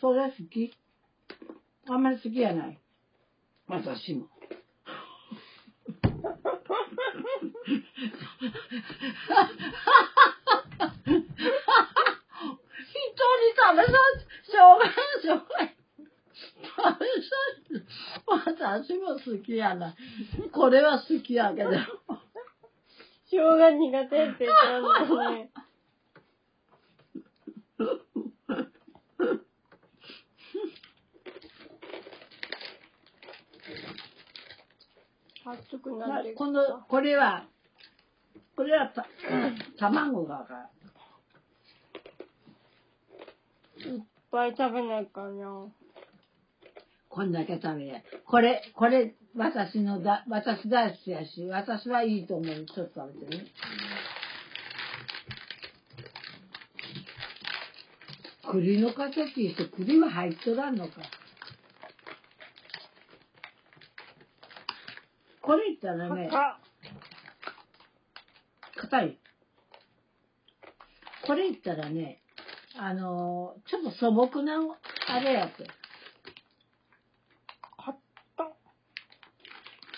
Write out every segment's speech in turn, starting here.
それ好き？あんまり好きやない。私も。人に食べさせ、しょうがない、しょうがない。食べさせ、私も好きやな。これは好きやけど。生姜苦手って言ったのに。熱くなって。この、これは、これはた、卵がかいっぱい食べないかな。こんだけ食べれ。これ、これ、私のだ、私大好きやし、私はいいと思う。ちょっと食べてね。栗の形して栗は入っとらんのか。これ言ったらね、硬い。これ言ったらね、あのーちょっと素朴な、あれやって。買った。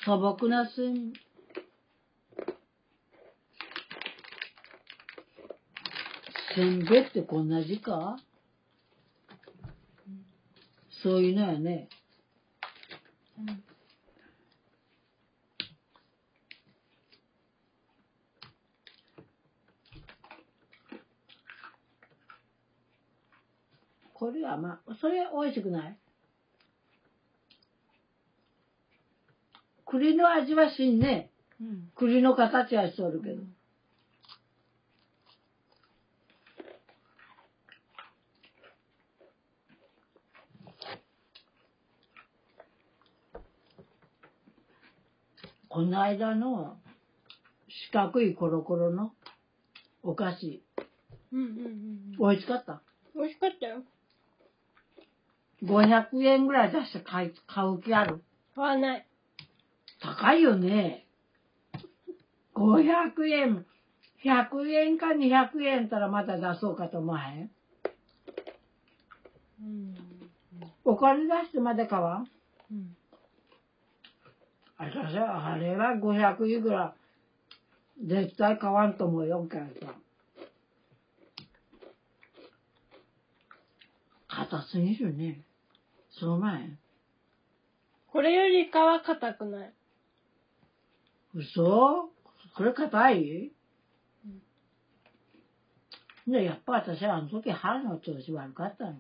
素朴なすん、せんべいってこんな字か？そういうのやね。これはまあ、それ美味しくない栗の味はしんね。うん。栗の形はしとるけど。この間の四角いコロコロのお菓子、うんうんうん。美味しかった？美味しかったよ。500円ぐらい出して買い買う気ある？買わない。高いよね。500円、100円か200円たらまた出そうかと思わへん？うん。お金出してまで買わん？うん。私はあれは500いくら絶対買わんと思うよ、からさ。硬すぎるね。そう前。これよりかは硬くない。嘘これ硬い、で、やっぱ私はあの時歯の調子悪かったのか。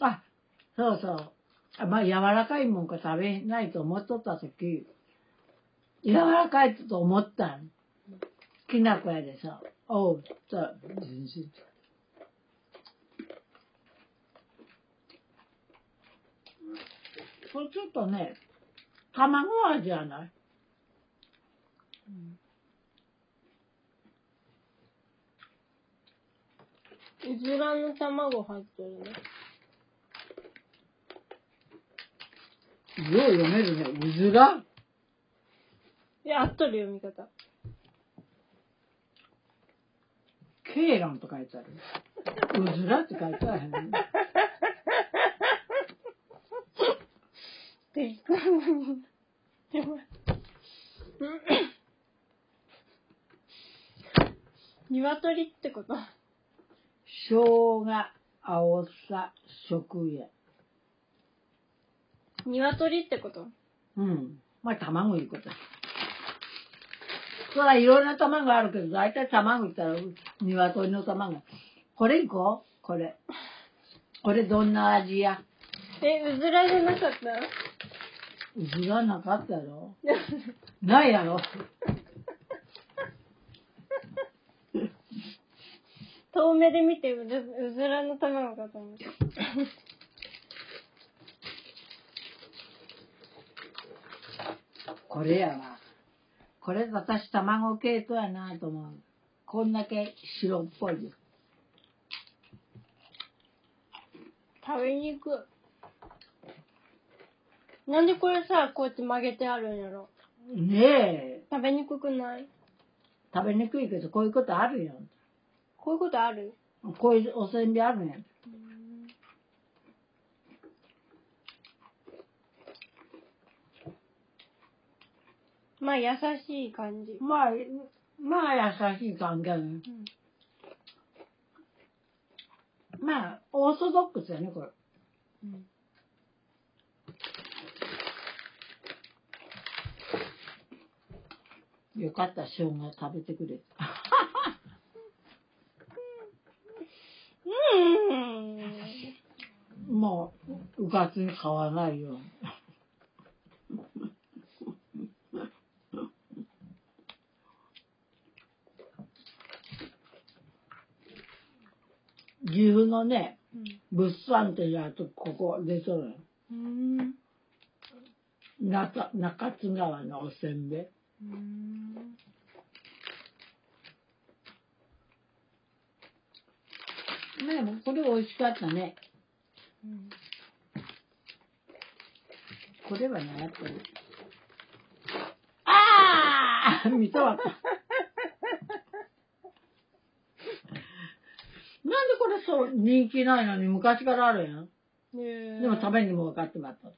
あ、そうそう。あまあ、柔らかいもんか食べないと思っとった時、柔らかいと思ったん。きなこやでさ、おう、さ、全然。これちょっとね、卵味じゃないうずらの卵入ってるね。よう読めるね。うずら？いや、合っとる読み方。ケーランと書いてある。うずらって書いてあるね。で、行くのに。やばい。鶏ってこと生姜、青さ、食塩。鶏ってことうん。まあ、卵いうこと。そらいろんな卵あるけど、大体卵言ったら、鶏の卵。これいこう？これ。これどんな味や？え、うずらじゃなかった？うずらなかったやろ？ないやろ遠目で見てうずうずらの卵かと思った。これやわ。これ私卵系統やなと思う。こんだけ白っぽいよ。食べにくい。なんでこれさ、こうやって曲げてあるんやろ？ねえ。食べにくくない？食べにくいけど、こういうことあるよ。こういうことある？こういうおせんべいあるねん。まあ優しい感じ。まあ、まあ優しい関係ね。うんまあ、オーソドックスやね、これ。うんよかった、生姜食べてくれ。うん。もう、かつに買わないように。岐阜のね、物産展やとここ出とるのうん。中中津川のおせんべい。でもこれ美味しかったね。うんこれは何やったのああ見たわ。なんでこれそう人気ないのに昔からあるやん。でも食べにも分かってまった。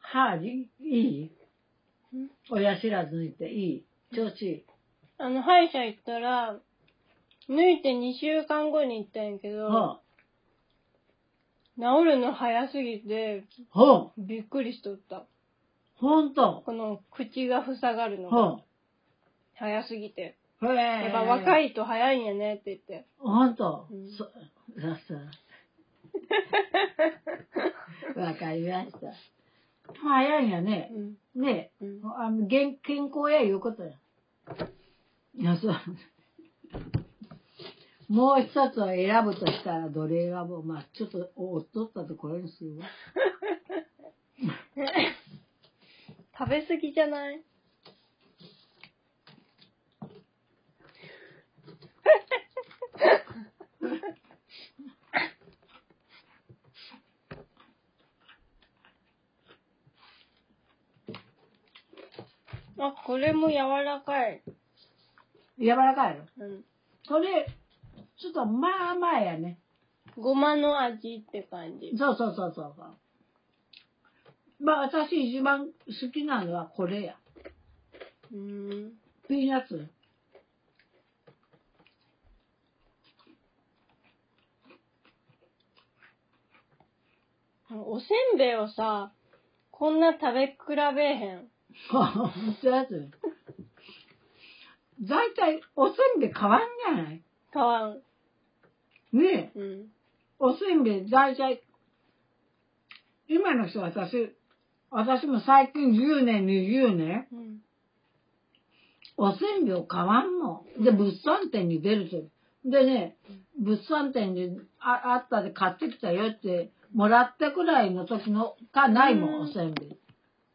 歯いい？うん親知らず抜いていい？調子いい？あの、歯医者行ったら、抜いて2週間後に行ったんやけど、ほ治るの早すぎて、うほうびっくりしとった。ほんと。この口が塞がるのがほ早すぎて。うへえ。やっぱ若いいと早いんやねって言って。ほんと、うん。そささわかりました。早いんやね。うん。ね。うん。あの健健康やいうことや。いやそうもう一つは選ぶとしたらどれ選ぶまあちょっとおっとったとこれにするわ食べ過ぎじゃない？あ、これも柔らかい。柔らかいの？うん。それちょっとまあまあやねごまの味って感じ。そうそうそうそうそうまあ私一番好きなのはこれやうーん。ピーナッツおせんべいをさ、こんな食べ比べへん。ほんとやつ大体おせんべい変わんじゃない？買わん。ねえうん。おせんべい大体今の人私私も最近10年20年うん。おせんべいを買わんもんで物産展に出るとでね物産展でああったで買ってきたよってもらったくらいの時のかないもん、うんおせんべい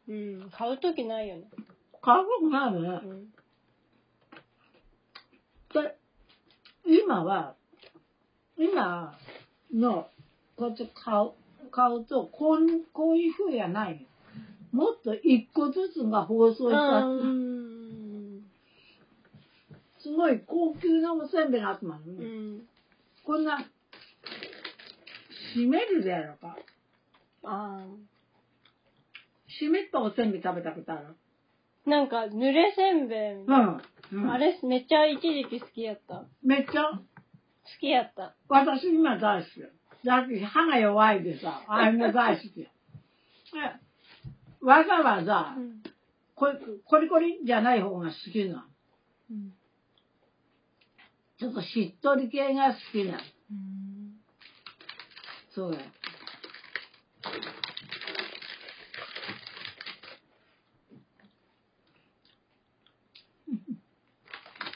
うん。買うときないよね。買うことないよね、うん。で今は今のこうやっう買うとこうこういうふうやないのもっと一個ずつが包装した、うん。すごい高級なおせんべいの集まる、ねうん。こんな締めるでやろか。あ湿ったおせんべい食べたことある？ーなんか、濡れせんべい。みたいな。うん、うん。あれ、めっちゃ一時期好きやった。好めっちゃ？好きやった。私今大好きよだって歯が弱いでさああいうの大好きよわざわざうん。こコリコリじゃない方が好きなのうん。ちょっとしっとり系が好きなのう。そうや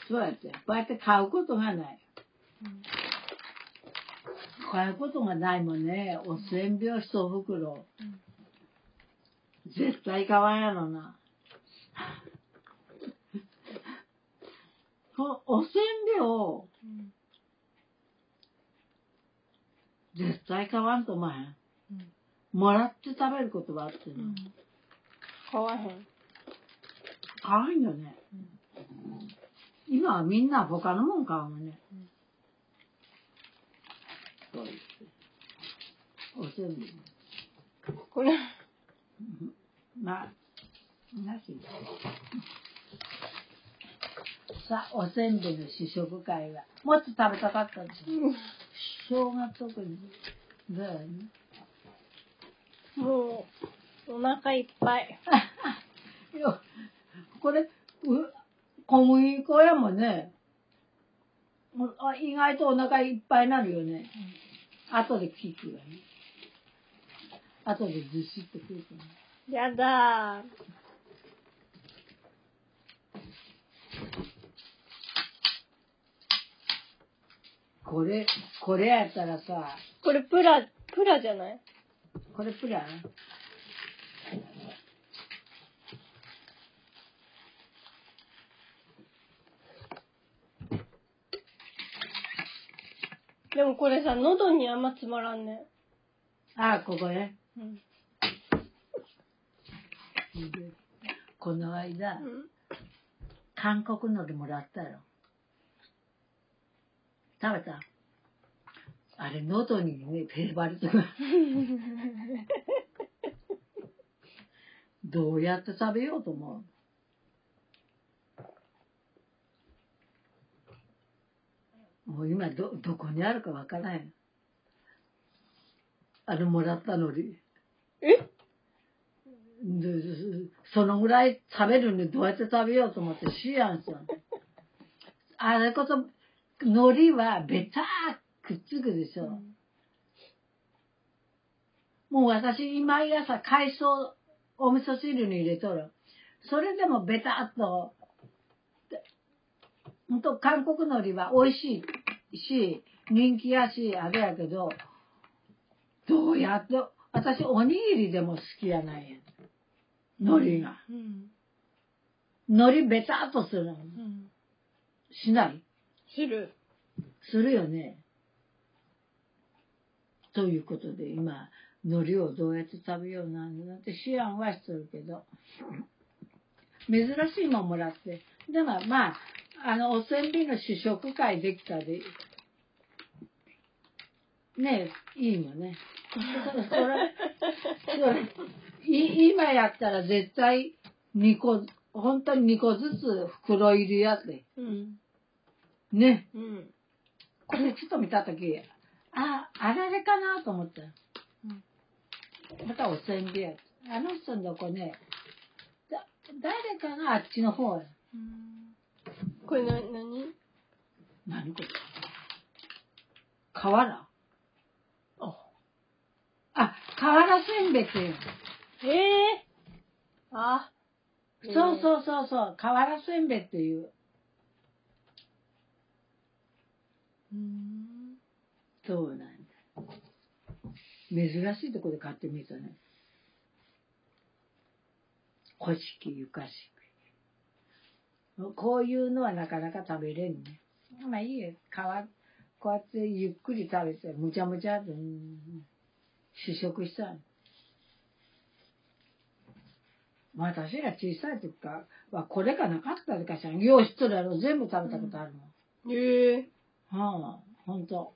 そうやって。こうやって買うことがない。買うことがないもんね。おせんべいを一袋。絶対買わんやろな。ほおせんべいをうん絶対買わんと思わへん？うんもらって食べることはあっても。うん買わへん。買わんよね。今はみんな他のもん買うもんね。うんそうです。おせんべい。これ、まあ、なし。さあ、おせんべいの試食会は、もっと食べたかったんですよ。正月特に。だよね。もう、お腹いっぱい。これ、う小麦粉やもんね。意外とお腹いっぱいになるよね。後で聞くわね。後でずしっとくるから。やだー。これ、これやったらさ、これプラ、プラじゃない？これプランでもこれさ、喉にあんまつまらんね。ああ、ここね。うん。この間、うん韓国のりもらったよ。食べた？あれ、喉にね、ペーバルとか。どうやって食べようと思う？もう今ど、どこにあるかわからん。あれもらったのり。え？でそのぐらい食べるのにどうやって食べようと思ってシやんさん。あれこそ、海苔はベターくっつくでしょ。もう私、毎朝海藻お味噌汁に入れとる。それでもベタっと、ほんと韓国海苔は美味しいし、人気やし、あれやけど、どうやって、私おにぎりでも好きやないやん。海苔が。うん。海苔ベタっとするの。うん。しない？する。するよね。ということで今、海苔をどうやって食べようなんて思案はしてるけど、珍しいもんもらって。だからまあ、あの、おせんべいの試食会できたで、ねえ、いいのね。それ、それ、い今やったら絶対2個、本当に2個ずつ袋入りやで。うん。ね。うん。これちょっと見たとき、あ、あられかなと思った。うんまたおせんべいやあの人のとこね、だ誰かがあっちの方や。これな、なに何これ河原あ、あ、河原せんべいっていうの。ええあ、そうそうそうそう、河原せんべいっていう。う。うん。そうなんだ。珍しいとこで買ってみたね。古式ゆかしく。こういうのはなかなか食べれんね。まあいいよ。皮、こうやってゆっくり食べて、むちゃむちゃと、うん試食したの。まあ私ら小さい時かはこれがなかったでかしら。よう知っとるやろ。全部食べたことあるもん。ええはあ、ほんと。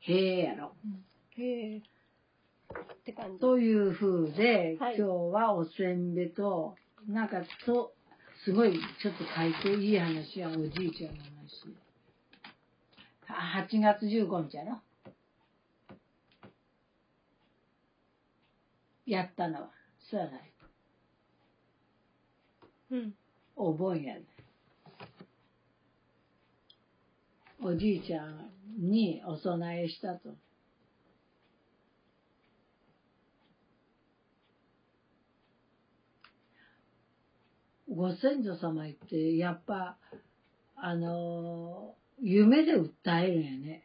へえやろ。へえ。って感じ。という風で、はい今日はおせんべと、なんかと、すごいちょっと書いていい話や、おじいちゃんの話。あ8月15日やろ。やったのは。そうやない。うん。お盆やね。おじいちゃんにお供えしたと。ご先祖様行って、やっぱ、あのー夢で訴えるんやね。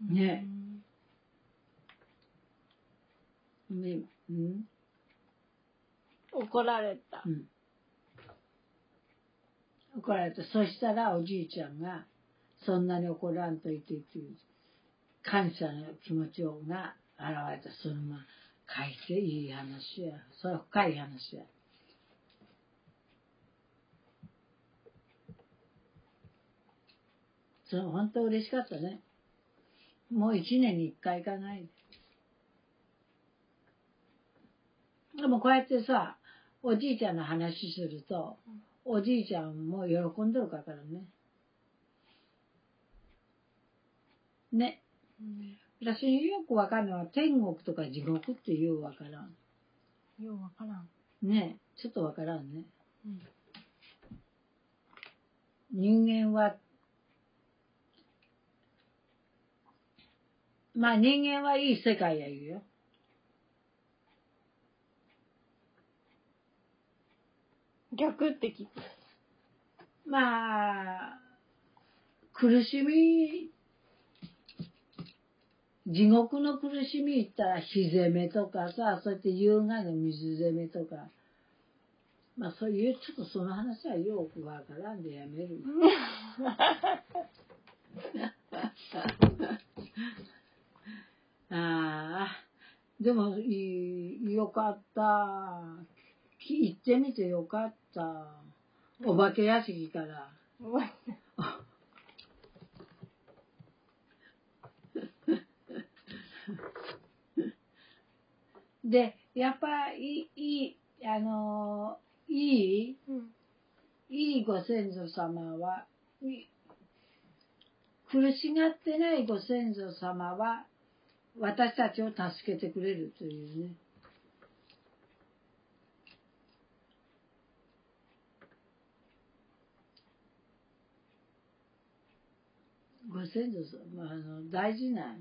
ね夢、うん怒られたう。ん。怒られて、そしたらおじいちゃんが、そんなに怒らんといてっていう、感謝の気持ちをが現れた、そのまま書いていい話や。それは深い話や。それ本当嬉しかったね。もう一年に一回行かないで。でもこうやってさ、おじいちゃんの話すると、おじいちゃんも喜んでるからね。ね。私よくわかるのは天国とか地獄ってようわからん。ようわからん。ね。ちょっとわからんね。うん人間は、まあ人間はいい世界や言うよ。逆って聞く。まあ、苦しみ、地獄の苦しみ言ったら火攻めとかさ、そうやって優雅の水攻めとか、まあそういう、ちょっとその話はよくわからんでやめる。ああ、でもいい、よかった。き行ってみてよかった。お化け屋敷から。で、やっぱいい、いい、あのー、いい、うんいいご先祖様は、い苦しがってないご先祖様は、私たちを助けてくれるというね。ご先祖様、あの、大事な。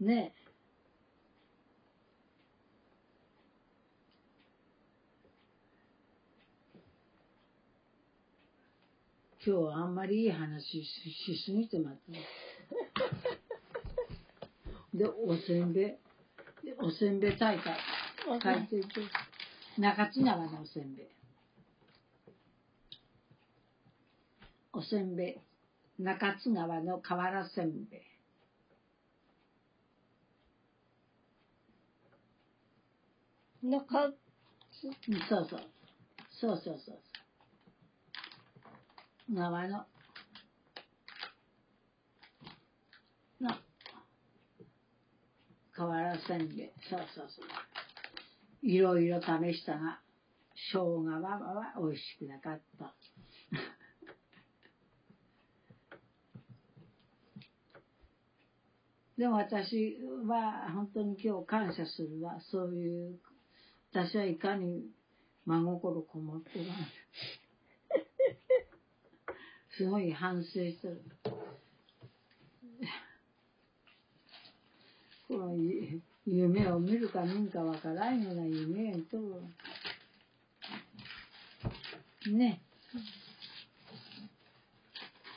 ね。今日はあんまりいい話ししすぎてます。で、おせんべい。でおせんべい大会。書いていて。中津川のおせんべい。おせんべい。中津川の瓦せんべい。中うんそうそう。そうそうそうそう。川の。の。瓦せんべ。そうそうそう。いろいろ試したが、生姜はは美味しくなかった。でも私は本当に今日感謝するわ。そういう、私はいかに真心こもってるのすごい反省してる。このゆ夢を見るか見んかわからんような夢と。ね。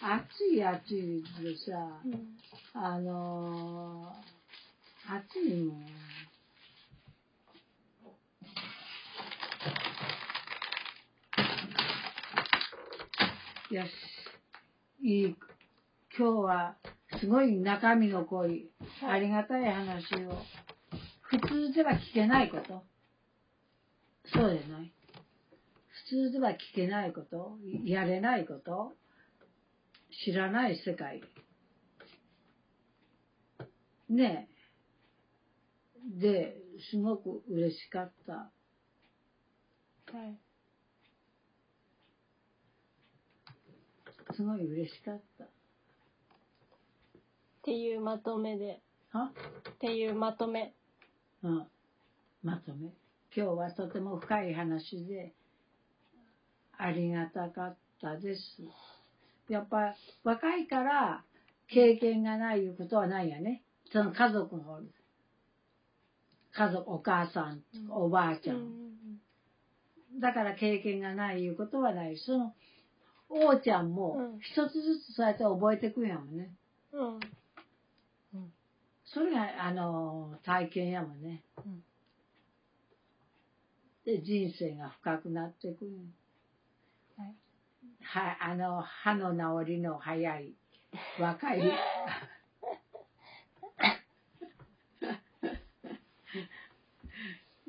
暑い暑いでさ、あのー、暑いもん。よし。いい。今日はすごい中身の濃い、ありがたい話を、普通では聞けないこと。そうじゃない。普通では聞けないこと、やれないこと、知らない世界。ねえ。で、すごく嬉しかった。はい。すごい嬉しかった。っていうまとめで。はっていうまとめ。うん。まとめ。今日はとても深い話で、ありがたかったです。やっぱ、若いから経験がないいうことはないよね。その家族がおる。家族、お母さん、おばあちゃん。だから経験がないいうことはない。その、王ちゃんもうん一つずつそうやって覚えていくんやもんね。うん。それが、あの、体験やもんね。うんで、人生が深くなっていくはいは、あの、歯の治りの早い、若い。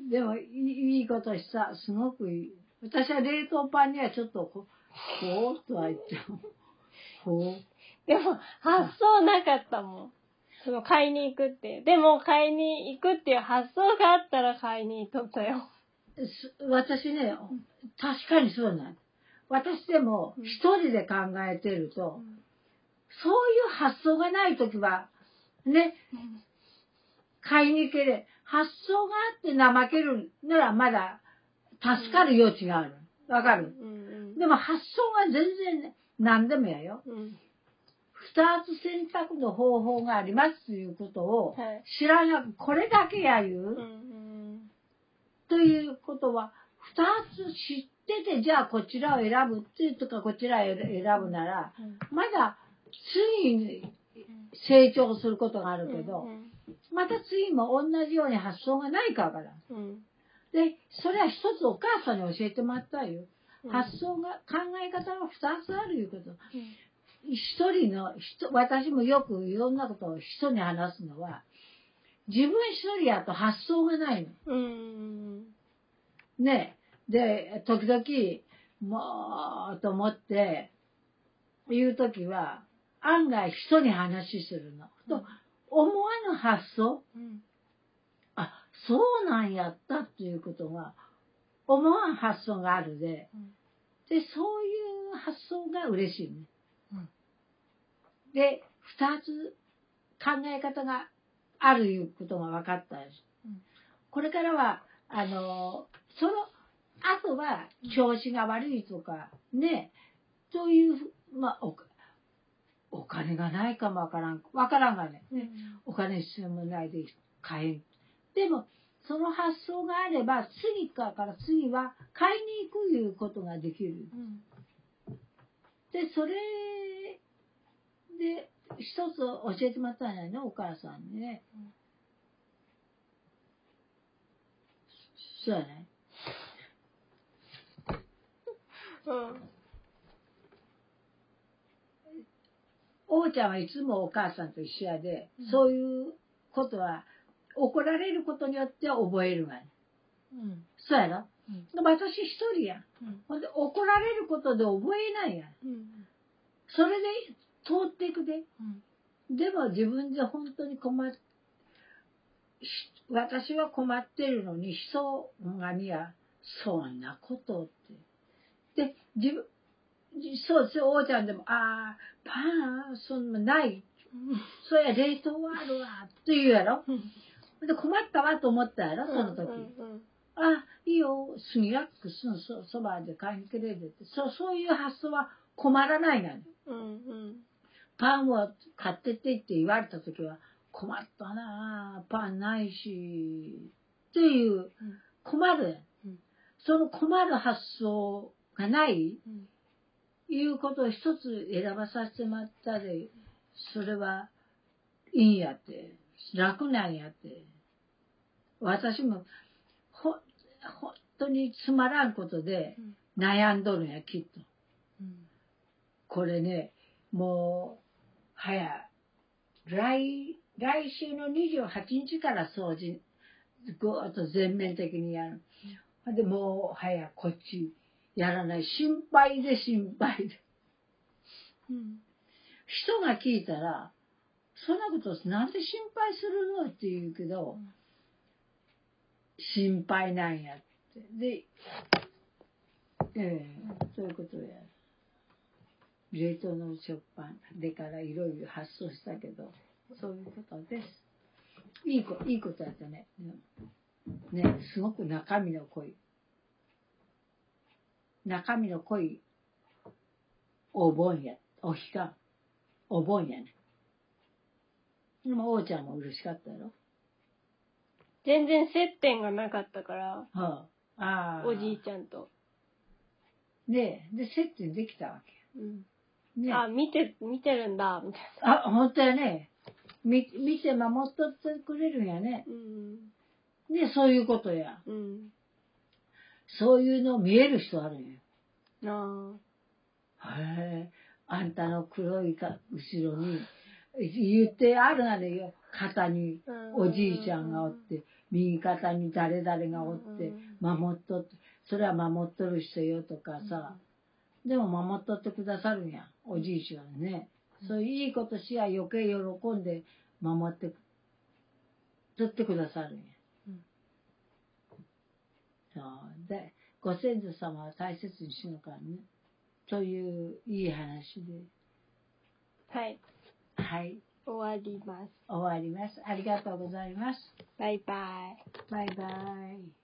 でも、いいいいことした。すごくいい。私は冷凍パンにはちょっとこ、こうとは言っても、こう。でも、発想なかったもん。その、買いに行くっていう。でも、買いに行くっていう発想があったら買いに行っとったよ。す私ね、確かにそうなん私でもうん一人で考えてると、そういう発想がないときは、ね、買いに行ける。発想があって怠けるならまだ助かる余地がある。わかる？うんうんでも発想が全然ね、何でもやよ。うん。二つ選択の方法がありますということをはい。知らなく、これだけや言う。うんうんということは、二つ知ってて、じゃあこちらを選ぶっていうとか、こちらを選ぶなら、うん。まだ次に成長することがあるけどう、んまた次も同じように発想がないかわからん。うんで、それは一つお母さんに教えてもらったよ。うん発想が、考え方が二つあるいうこと。うん一人の人、私もよくいろんなことを人に話すのは、自分一人やと発想がないの。うんね。で、時々、もう、と思って、言うときは、案外人に話するの。と、思わぬ発想うんあ、そうなんやったっていうことが、思わん発想があるで、うんで、そういう発想が嬉しいね。うんで、二つ考え方があるいうことが分かった。し、うん。これからは、あの、その後は調子が悪いとか、ね、という、まあ、おお金がないかもわからん、わからんがね、ねお金必要もないで買えん。でも、その発想があれば、次から次は買いに行くいうことができる。うん。で、それで、一つ教えてもらったんやね、お母さんにね。うんそうやね。うん王ちゃんはいつもお母さんと一緒やで、うんそういうことは、怒られることによって覚えるわね。うんそうやろ？うんでも私一人やん。うんほんで、怒られることで覚えないやん。うんそれで通っていくで。うんでも自分で本当に困っ、し私は困ってるのに人がには、そんなことって。で、自分、そうですよ、王ちゃんでも、ああ、パン、そんなない。そりゃ冷凍はあるわ、って言うやろ。うんで、困ったわと思ったやろ、その時。あ、いいよ、スギヤックスのそそばで買いに来れるって。そう、そういう発想は困らないのよ。うんうんパンを買ってってって言われた時は、困ったなあパンないし、っていう、困る。うんその困る発想がない、うんいうことを一つ選ばさせてもらったで、それはいいんやって、楽なんやって。私も、ほ、本当につまらんことでうん悩んどるんや、きっと。うんこれね、もう、早、来、来週の28日から掃除、ぐーっと全面的にやる。で、もう、早、こっち、やらない。心配で心配で。うん人が聞いたら、そんなことなんで心配するのって言うけど、心配なんやって。で、ええそういうことや。冷凍の食パンでからいろいろ発想したけど、そういうことです。いいこいいことやったね。ね、すごく中身の濃い。中身の濃いお盆や、お日が、お盆やね。でも、王ちゃんも嬉しかったやろ？全然接点がなかったから、はあ。ああ。おじいちゃんと。ねで、接点できたわうんけ。ねあ、見て、見てるんだ、みたいあ、本当やね。み、見て守っとってくれるんやね。な。うん。ね、そういうことや。うん。そういうの見える人あるんや。あへえ、あんたの黒いか後ろに、言ってあるがねよ。肩にあ。おじいちゃんがおって、右肩に誰々がおって、守っとって、それは守っとる人よとかさ、でも守っとってくださるんや、おじいちゃんね。そういういいことしや余計喜んで守って、とってくださるんや。うんそう。で、ご先祖様は大切にしなからね。といういい話で。はい。はい。終わります。終わります。ありがとうございます。バイバイ。バイバイ。